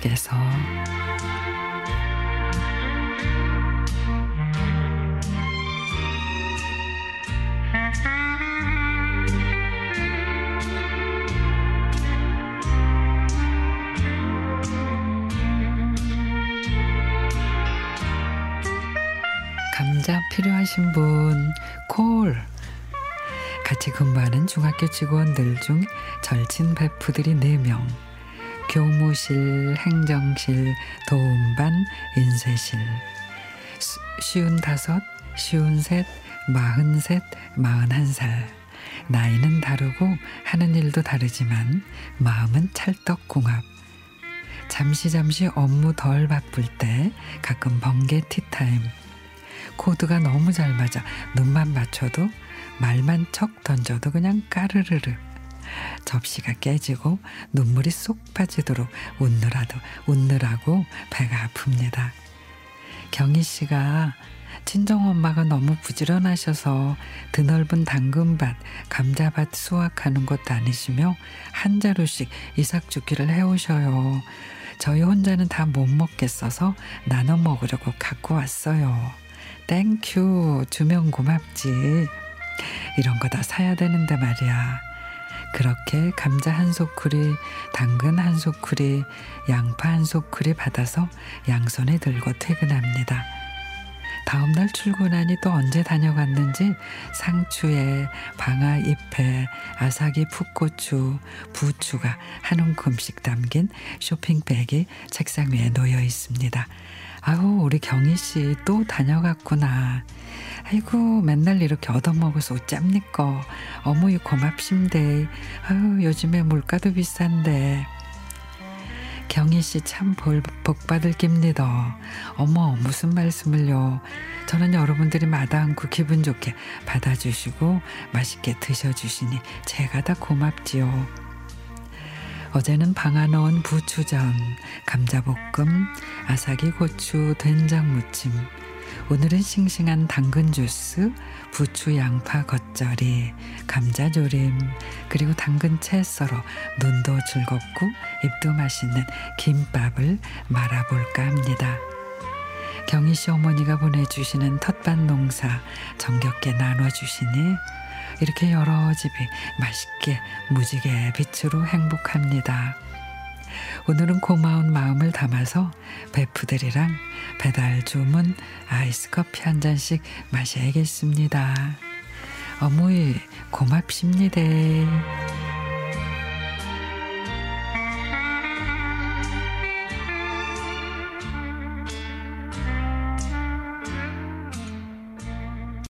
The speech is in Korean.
속에서 감자 필요하신 분 콜. 같이 근무하는 중학교 직원들 중 절친 베프들이 4명. 교무실, 행정실, 도움반, 인쇄실. 쉬운 다섯, 쉬운 셋, 마흔 셋, 마흔 한 살. 나이는 다르고 하는 일도 다르지만 마음은 찰떡궁합. 잠시 잠시 업무 덜 바쁠 때 가끔 번개 티타임. 코드가 너무 잘 맞아 눈만 맞춰도 말만 척 던져도 그냥 까르르르 접시가 깨지고 눈물이 쏙 빠지도록 웃느라도 웃느라고 배가 아픕니다. 경희 씨가 친정 엄마가 너무 부지런하셔서 드넓은 당근밭, 감자밭 수확하는 것도 아니시며 한 자루씩 이삭 주기를 해오셔요. 저희 혼자는 다 못 먹겠어서 나눠 먹으려고 갖고 왔어요. Thank you 주면 고맙지. 이런 거 다 사야 되는데 말이야. 그렇게 감자 한 소쿠리, 당근 한 소쿠리, 양파 한 소쿠리 받아서 양손에 들고 퇴근합니다. 다음날 출근하니 또 언제 다녀갔는지 상추에 방아 잎에 아삭이 풋고추, 부추가 한 움큼씩 담긴 쇼핑백이 책상 위에 놓여 있습니다. 아우 우리 경희 씨 또 다녀갔구나. 아이고 맨날 이렇게 얻어먹어서 어짭니까. 어머니 고맙심데. 아유 요즘에 물가도 비싼데. 경희 씨 참 복 받을 깁니다. 어머 무슨 말씀을요. 저는 여러분들이 마다 않고 기분 좋게 받아주시고 맛있게 드셔주시니 제가 다 고맙지요. 어제는 방아 넣은 부추전, 감자볶음, 아삭이 고추, 된장무침. 오늘은 싱싱한 당근 주스, 부추 양파 겉절이, 감자 조림, 그리고 당근 채 썰어 눈도 즐겁고 입도 맛있는 김밥을 말아볼까 합니다. 경희 씨 어머니가 보내주시는 텃밭 농사 정겹게 나눠주시니 이렇게 여러 집이 맛있게 무지개 빛으로 행복합니다. 오늘은 고마운 마음을 담아서 베프들이랑 배달 주문 아이스 커피 한 잔씩 마셔야겠습니다. 어머니 고맙습니다.